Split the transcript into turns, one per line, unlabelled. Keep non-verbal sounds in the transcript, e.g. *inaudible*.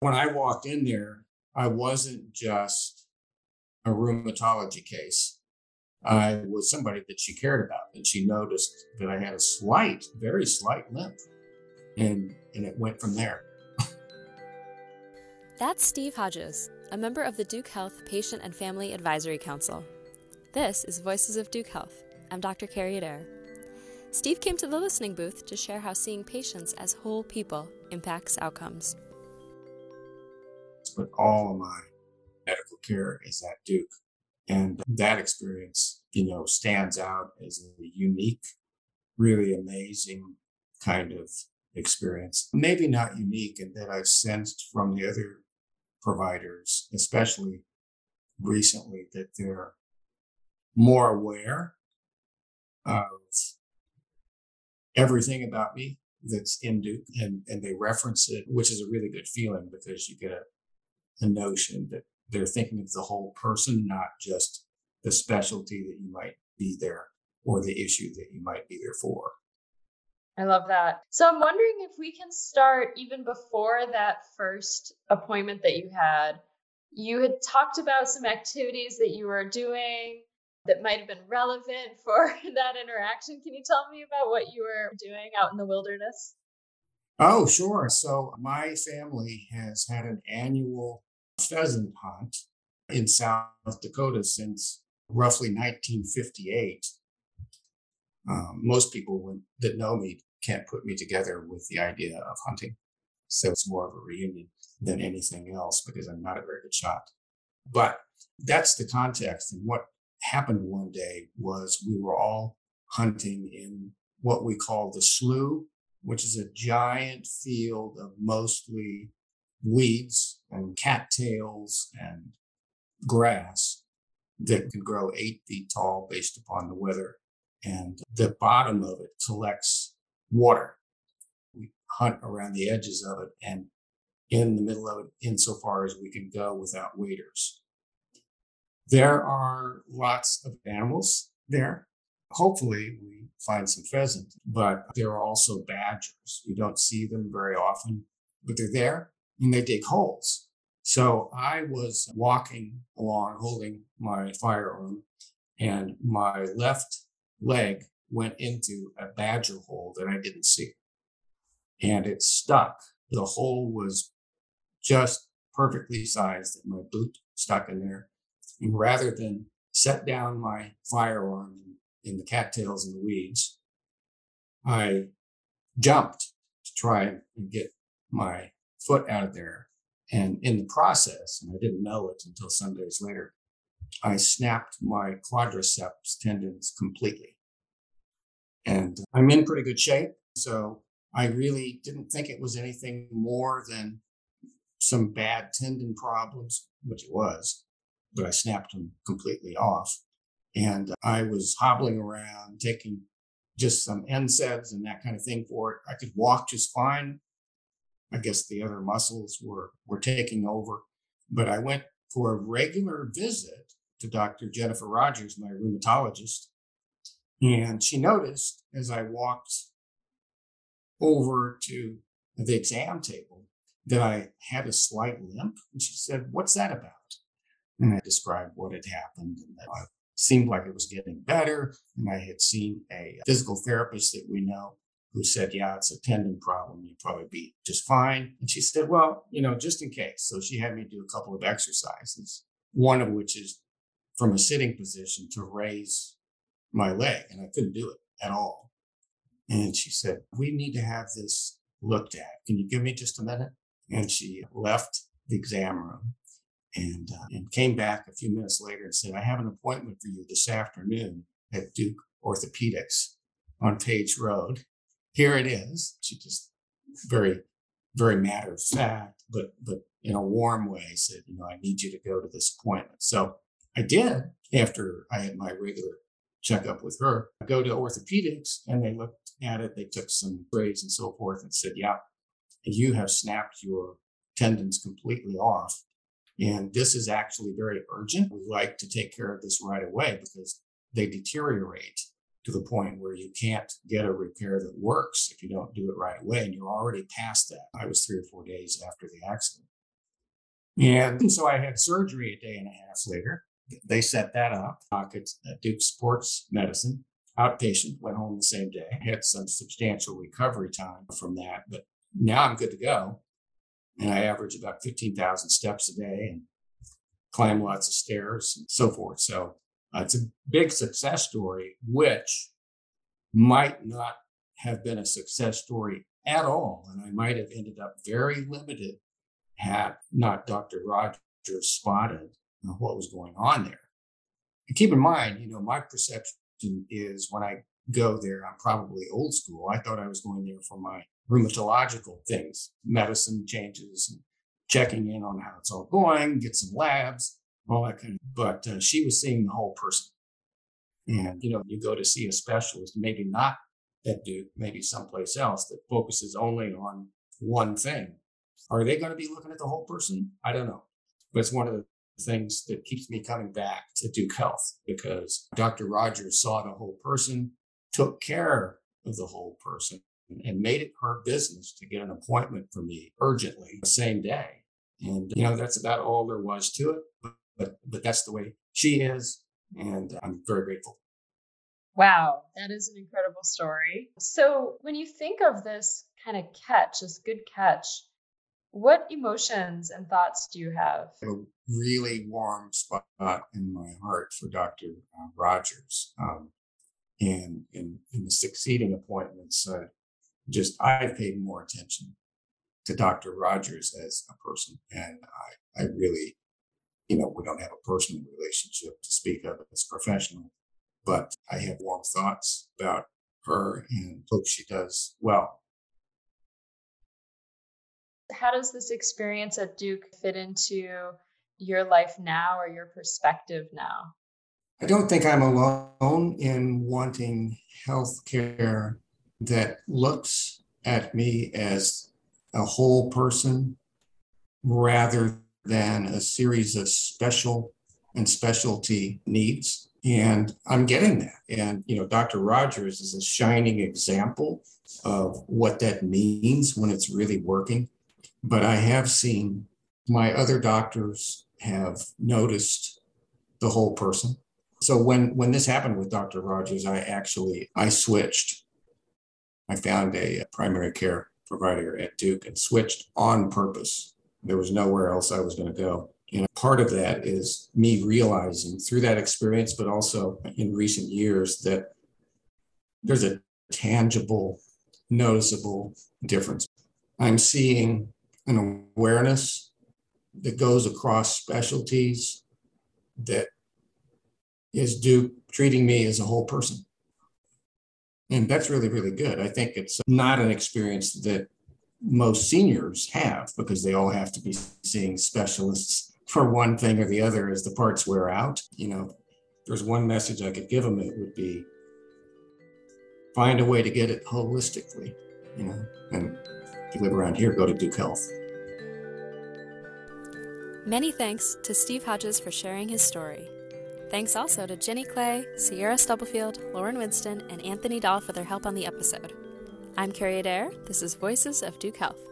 When I walked in there, I wasn't just a rheumatology case. I was somebody that she cared about, and she noticed that I had a slight, very slight limp, and and it went from there.
That's Steve Hodges, a member of the Duke Health Patient and Family Advisory Council. This is Voices of Duke Health. I'm Dr. Carrie Adair. Steve came to the listening booth to share how seeing patients as whole people impacts outcomes.
But all of my medical care is at Duke. And that experience, you know, stands out as a unique, really amazing kind of experience. Maybe not unique in that I've sensed from the other providers, especially recently, that they're more aware of everything about me that's in Duke and, and they reference it, which is a really good feeling because you get a, a notion that they're thinking of the whole person, not just the specialty that you might be there or the issue that you might be there for.
I love that. So I'm wondering if we can start even before that first appointment that you had. You had talked about some activities that you were doing that might have been relevant *laughs* for that interaction. Can you tell me about what you were doing out in the wilderness?
Oh, sure. So, my family has had an annual pheasant hunt in South Dakota since roughly 1958. Um, most people that know me can't put me together with the idea of hunting. So it's more of a reunion than anything else because I'm not a very good shot. But that's the context. And what happened one day was we were all hunting in what we call the slough, which is a giant field of mostly weeds and cattails and grass that can grow eight feet tall based upon the weather. And the bottom of it collects water. We hunt around the edges of it and in the middle of it insofar as we can go without waders. There are lots of animals there. Hopefully, we find some pheasant, but there are also badgers. You don't see them very often, but they're there and they dig holes. So I was walking along holding my firearm, and my left leg went into a badger hole that I didn't see. And it stuck. The hole was just perfectly sized, and my boot stuck in there. And rather than set down my firearm in the cattails and the weeds, I jumped to try and get my foot out of there. And in the process, and I didn't know it until some days later, I snapped my quadriceps tendons completely. And I'm in pretty good shape. So I really didn't think it was anything more than some bad tendon problems, which it was but I snapped them completely off. And I was hobbling around, taking just some NSAIDs and that kind of thing for it. I could walk just fine. I guess the other muscles were were taking over. But I went for a regular visit to Dr. Jennifer Rogers, my rheumatologist. And she noticed as I walked over to the exam table that I had a slight limp. And she said, What's that about? And I described what had happened and that it seemed like it was getting better. And I had seen a physical therapist that we know who said, Yeah, it's a tendon problem. You'd probably be just fine. And she said, Well, you know, just in case. So she had me do a couple of exercises, one of which is from a sitting position to raise my leg. And I couldn't do it at all. And she said, We need to have this looked at. Can you give me just a minute? And she left the exam room and uh, and came back a few minutes later and said, "I have an appointment for you this afternoon at Duke Orthopedics on Page Road. Here it is." She just very very matter of fact, but but in a warm way said, "You know, I need you to go to this appointment." So I did after I had my regular checkup with her. I go to orthopedics and they looked at it. They took some grades and so forth and said, "Yeah, you have snapped your tendons completely off and this is actually very urgent. We like to take care of this right away because they deteriorate to the point where you can't get a repair that works if you don't do it right away. And you're already past that. I was three or four days after the accident. And hmm. so I had surgery a day and a half later. They set that up. Doc at uh, Duke Sports Medicine, outpatient, went home the same day. Had some substantial recovery time from that, but now I'm good to go. And I average about 15,000 steps a day and climb lots of stairs and so forth. So Uh, it's a big success story, which might not have been a success story at all. And I might have ended up very limited had not Dr. Rogers spotted what was going on there. And keep in mind, you know, my perception is when I go there, I'm probably old school. I thought I was going there for my rheumatological things, medicine changes, checking in on how it's all going, get some labs, all that kind of. But uh, she was seeing the whole person. And, you know, you go to see a specialist, maybe not at Duke, maybe someplace else that focuses only on one thing. Are they going to be looking at the whole person? I don't know. But it's one of the things that keeps me coming back to Duke Health because Dr. Rogers saw the whole person, took care of the whole person, and made it her business to get an appointment for me urgently the same day. And, you know, that's about all there was to it. But, but, that's the way she is. And I'm very grateful.
Wow, that is an incredible story. So, when you think of this kind of catch, this good catch, what emotions and thoughts do you have?
A really warm spot in my heart for Dr. Uh, Rogers. Um, and in, in, the succeeding appointments, uh, just I've paid more attention to Dr. Rogers as a person. And I, I really, you know, we don't have a personal relationship to speak of as professional, but I have warm thoughts about her and hope she does well
how does this experience at Duke fit into your life now or your perspective now?
I don't think I'm alone in wanting health care that looks at me as a whole person rather than a series of special and specialty needs. And I'm getting that. And, you know, Dr. Rogers is a shining example of what that means when it's really working but I have seen my other doctors have noticed the whole person. So when when this happened with Dr. Rogers, I actually I switched. I found a primary care provider at Duke and switched on purpose. There was nowhere else I was going to go. And part of that is me realizing through that experience, but also in recent years, that there's a tangible, noticeable difference. I'm seeing an awareness that goes across specialties that is due treating me as a whole person. And that's really, really good. I think it's not an experience that most seniors have because they all have to be seeing specialists for one thing or the other as the parts wear out. You know, there's one message I could give them, it would be find a way to get it holistically, you know, and if you live around here, go to Duke Health.
Many thanks to Steve Hodges for sharing his story. Thanks also to Jenny Clay, Sierra Stubblefield, Lauren Winston, and Anthony Dahl for their help on the episode. I'm Carrie Adair. This is Voices of Duke Health.